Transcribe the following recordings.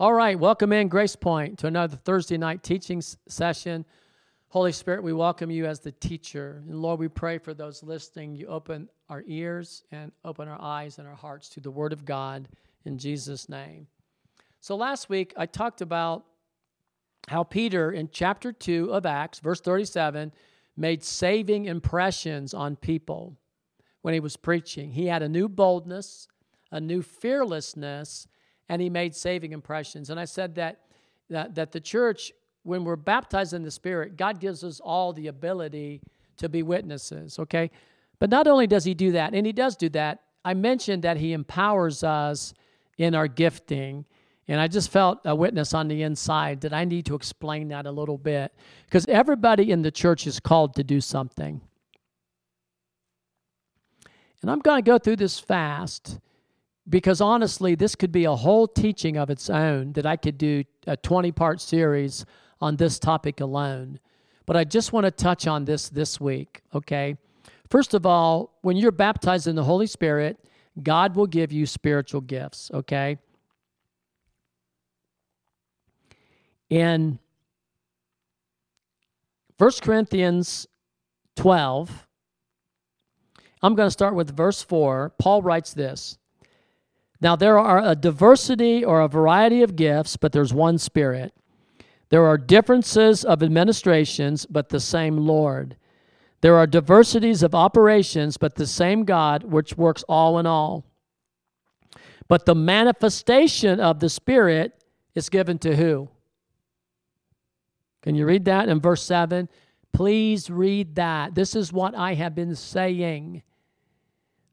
All right, welcome in Grace Point to another Thursday night teaching session. Holy Spirit, we welcome you as the teacher. And Lord, we pray for those listening. You open our ears and open our eyes and our hearts to the Word of God in Jesus' name. So last week, I talked about how Peter in chapter 2 of Acts, verse 37, made saving impressions on people when he was preaching. He had a new boldness, a new fearlessness, and he made saving impressions. And I said that, that, that the church, when we're baptized in the Spirit, God gives us all the ability to be witnesses, okay? But not only does he do that, and he does do that, I mentioned that he empowers us in our gifting. And I just felt a witness on the inside that I need to explain that a little bit. Because everybody in the church is called to do something. And I'm going to go through this fast because honestly, this could be a whole teaching of its own that I could do a 20 part series on this topic alone. But I just want to touch on this this week, okay? First of all, when you're baptized in the Holy Spirit, God will give you spiritual gifts, okay? In 1 Corinthians 12, I'm going to start with verse 4. Paul writes this now, there are a diversity or a variety of gifts, but there's one Spirit. There are differences of administrations, but the same Lord. There are diversities of operations, but the same God, which works all in all. But the manifestation of the Spirit is given to who? Can you read that in verse 7? Please read that. This is what I have been saying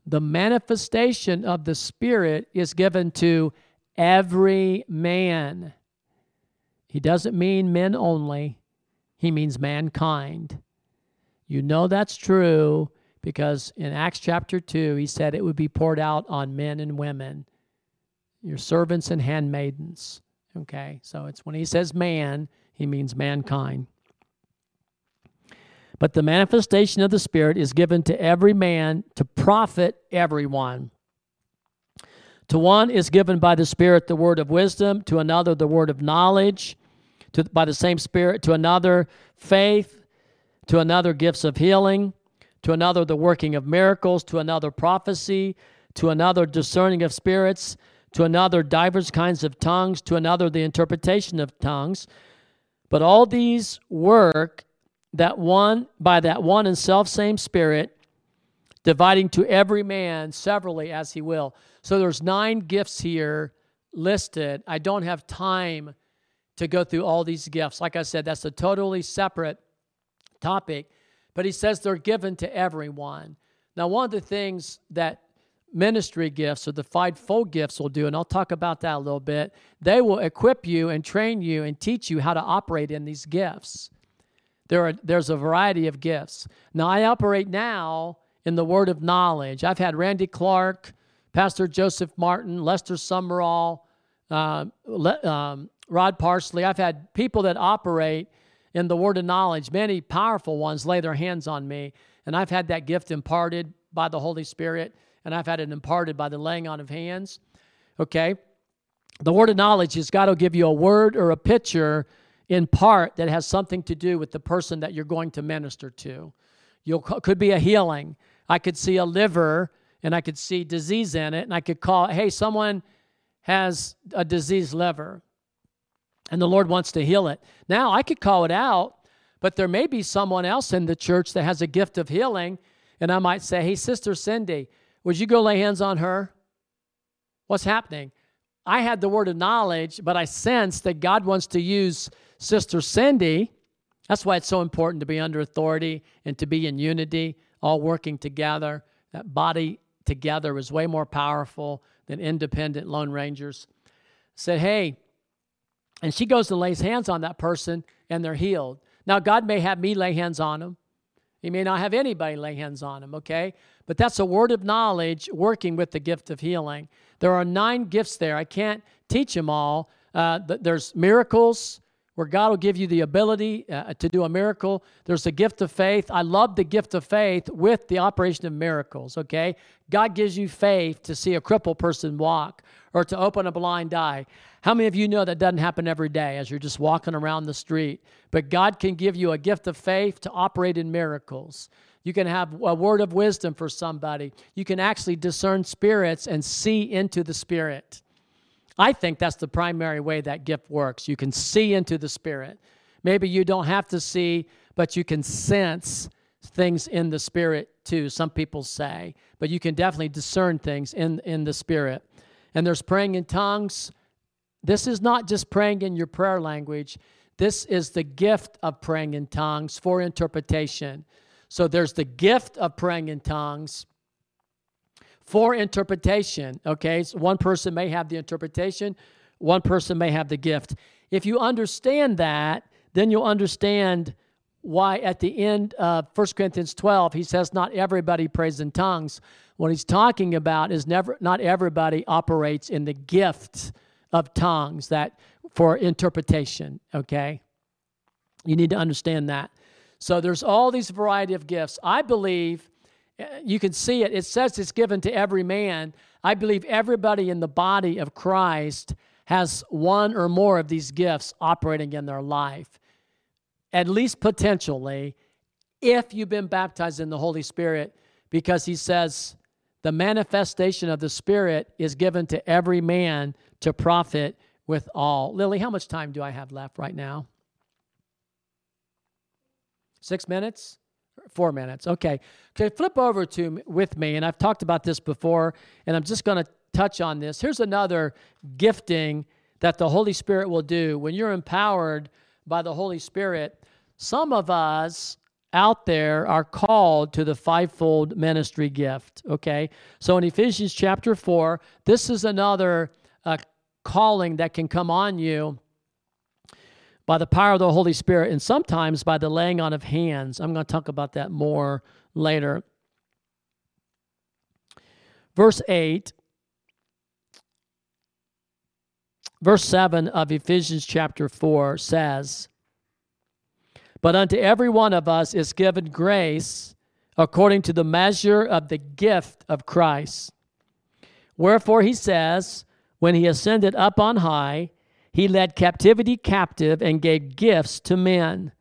the manifestation of the Spirit is given to every man. He doesn't mean men only, he means mankind. You know that's true because in Acts chapter 2, he said it would be poured out on men and women, your servants and handmaidens. Okay, so it's when he says man, he means mankind. But the manifestation of the Spirit is given to every man to profit everyone. To one is given by the Spirit the word of wisdom, to another the word of knowledge, to, by the same Spirit, to another faith, to another gifts of healing, to another the working of miracles, to another prophecy, to another discerning of spirits, to another divers kinds of tongues, to another the interpretation of tongues. But all these work that one by that one and self same spirit dividing to every man severally as he will. So there's nine gifts here listed. I don't have time to go through all these gifts. Like i said that's a totally separate topic but he says they're given to everyone. Now one of the things that ministry gifts or the fivefold gifts will do and i'll talk about that a little bit they will equip you and train you and teach you how to operate in these gifts there are, there's a variety of gifts. Now, I operate now in the word of knowledge. I've had Randy Clark, Pastor Joseph Martin, Lester Sumrall, uh, um, Rod Parsley. I've had people that operate in the word of knowledge. Many powerful ones lay their hands on me, and I've had that gift imparted by the Holy Spirit, and I've had it imparted by the laying on of hands. Okay? The word of knowledge is God will give you a word or a picture in part that has something to do with the person that you're going to minister to. You could be a healing. I could see a liver and I could see disease in it, and I could call, hey, someone has a diseased liver, and the Lord wants to heal it. Now, I could call it out, but there may be someone else in the church that has a gift of healing, and I might say, hey, Sister Cindy, would you go lay hands on her? What's happening? I had the word of knowledge, but I sense that God wants to use Sister Cindy. That's why it's so important to be under authority and to be in unity, all working together. That body together is way more powerful than independent lone rangers. Said, hey, and she goes and lays hands on that person and they're healed. Now, God may have me lay hands on them. He may not have anybody lay hands on them, okay? But that's a word of knowledge working with the gift of healing. There are nine gifts there. I can't teach them all. Uh, there's miracles, where God will give you the ability uh, to do a miracle. There's the gift of faith. I love the gift of faith with the operation of miracles, okay? God gives you faith to see a crippled person walk or to open a blind eye. How many of you know that doesn't happen every day as you're just walking around the street? But God can give you a gift of faith to operate in miracles. You can have a word of wisdom for somebody. You can actually discern spirits and see into the spirit. I think that's the primary way that gift works. You can see into the spirit. Maybe you don't have to see, but you can sense things in the spirit too, some people say. But you can definitely discern things in, in the spirit. And there's praying in tongues. This is not just praying in your prayer language, this is the gift of praying in tongues for interpretation. So there's the gift of praying in tongues for interpretation. Okay, so one person may have the interpretation, one person may have the gift. If you understand that, then you'll understand why at the end of 1 Corinthians 12 he says not everybody prays in tongues. What he's talking about is never not everybody operates in the gift of tongues that for interpretation, okay? You need to understand that. So there's all these variety of gifts. I believe Uh, you can see it. It says it's given to every man. I believe everybody in the body of Christ has one or more of these gifts operating in their life, at least potentially, if you've been baptized in the Holy Spirit, because he says the manifestation of the Spirit is given to every man to profit with all. Lily, how much time do I have left right now? Six minutes? Four minutes. Okay. Okay, flip over to with me, and I've talked about this before, and I'm just going to touch on this. Here's another gifting that the Holy Spirit will do when you're empowered by the Holy Spirit. Some of us out there are called to the fivefold ministry gift. Okay, so in Ephesians chapter four, this is another uh, calling that can come on you by the power of the Holy Spirit and sometimes by the laying on of hands. I'm going to talk about that more later. Verse 8, verse 7 of Ephesians chapter 4 says, But unto every one of us is given grace according to the measure of the gift of Christ. Wherefore he says, When he ascended up on high, he led captivity captive and gave gifts to men.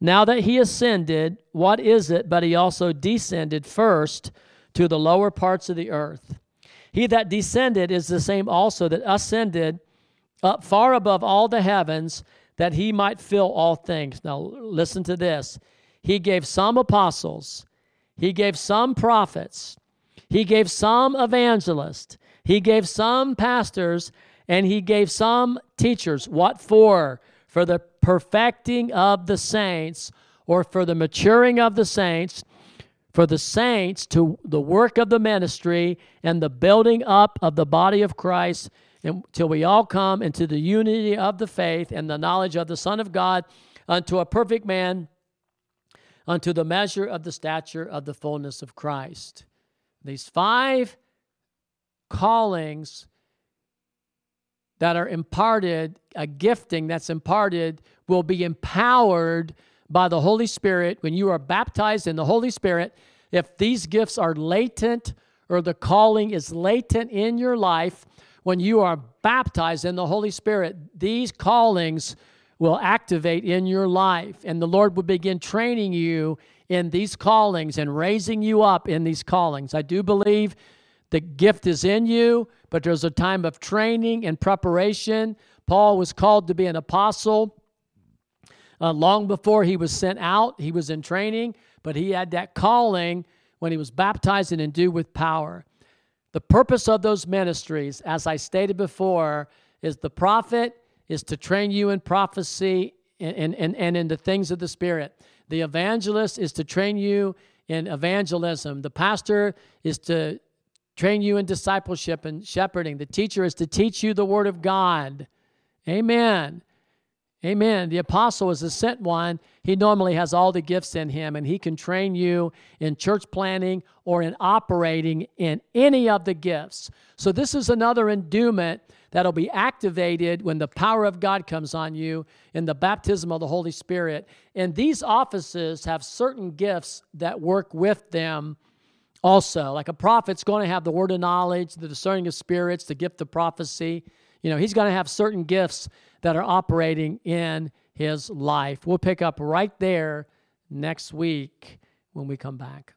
Now that he ascended, what is it but he also descended first to the lower parts of the earth? He that descended is the same also that ascended up far above all the heavens that he might fill all things. Now, listen to this. He gave some apostles, he gave some prophets, he gave some evangelists, he gave some pastors and he gave some teachers. What for? For the perfecting of the saints, or for the maturing of the saints, for the saints to the work of the ministry and the building up of the body of Christ until we all come into the unity of the faith and the knowledge of the Son of God unto a perfect man, unto the measure of the stature of the fullness of Christ. These five callings that are imparted, a gifting that's imparted, will be empowered by the Holy Spirit when you are baptized in the Holy Spirit. If these gifts are latent or the calling is latent in your life, when you are baptized in the Holy Spirit, these callings will activate in your life, and the Lord will begin training you in these callings and raising you up in these callings. I do believe the gift is in you, but there's a time of training and preparation. Paul was called to be an apostle. Uh, long before he was sent out, he was in training, but he had that calling when he was baptized and endued with power. The purpose of those ministries, as I stated before, is the prophet is to train you in prophecy and, and, and in the things of the Spirit. The evangelist is to train you in evangelism. The pastor is to train you in discipleship and shepherding. The teacher is to teach you the Word of God. Amen. Amen. The apostle is the sent one. He normally has all the gifts in him, and he can train you in church planning or in operating in any of the gifts. So, this is another endowment that'll be activated when the power of God comes on you in the baptism of the Holy Spirit. And these offices have certain gifts that work with them also. Like a prophet's going to have the word of knowledge, the discerning of spirits, the gift of prophecy. You know, he's going to have certain gifts that are operating in his life. We'll pick up right there next week when we come back.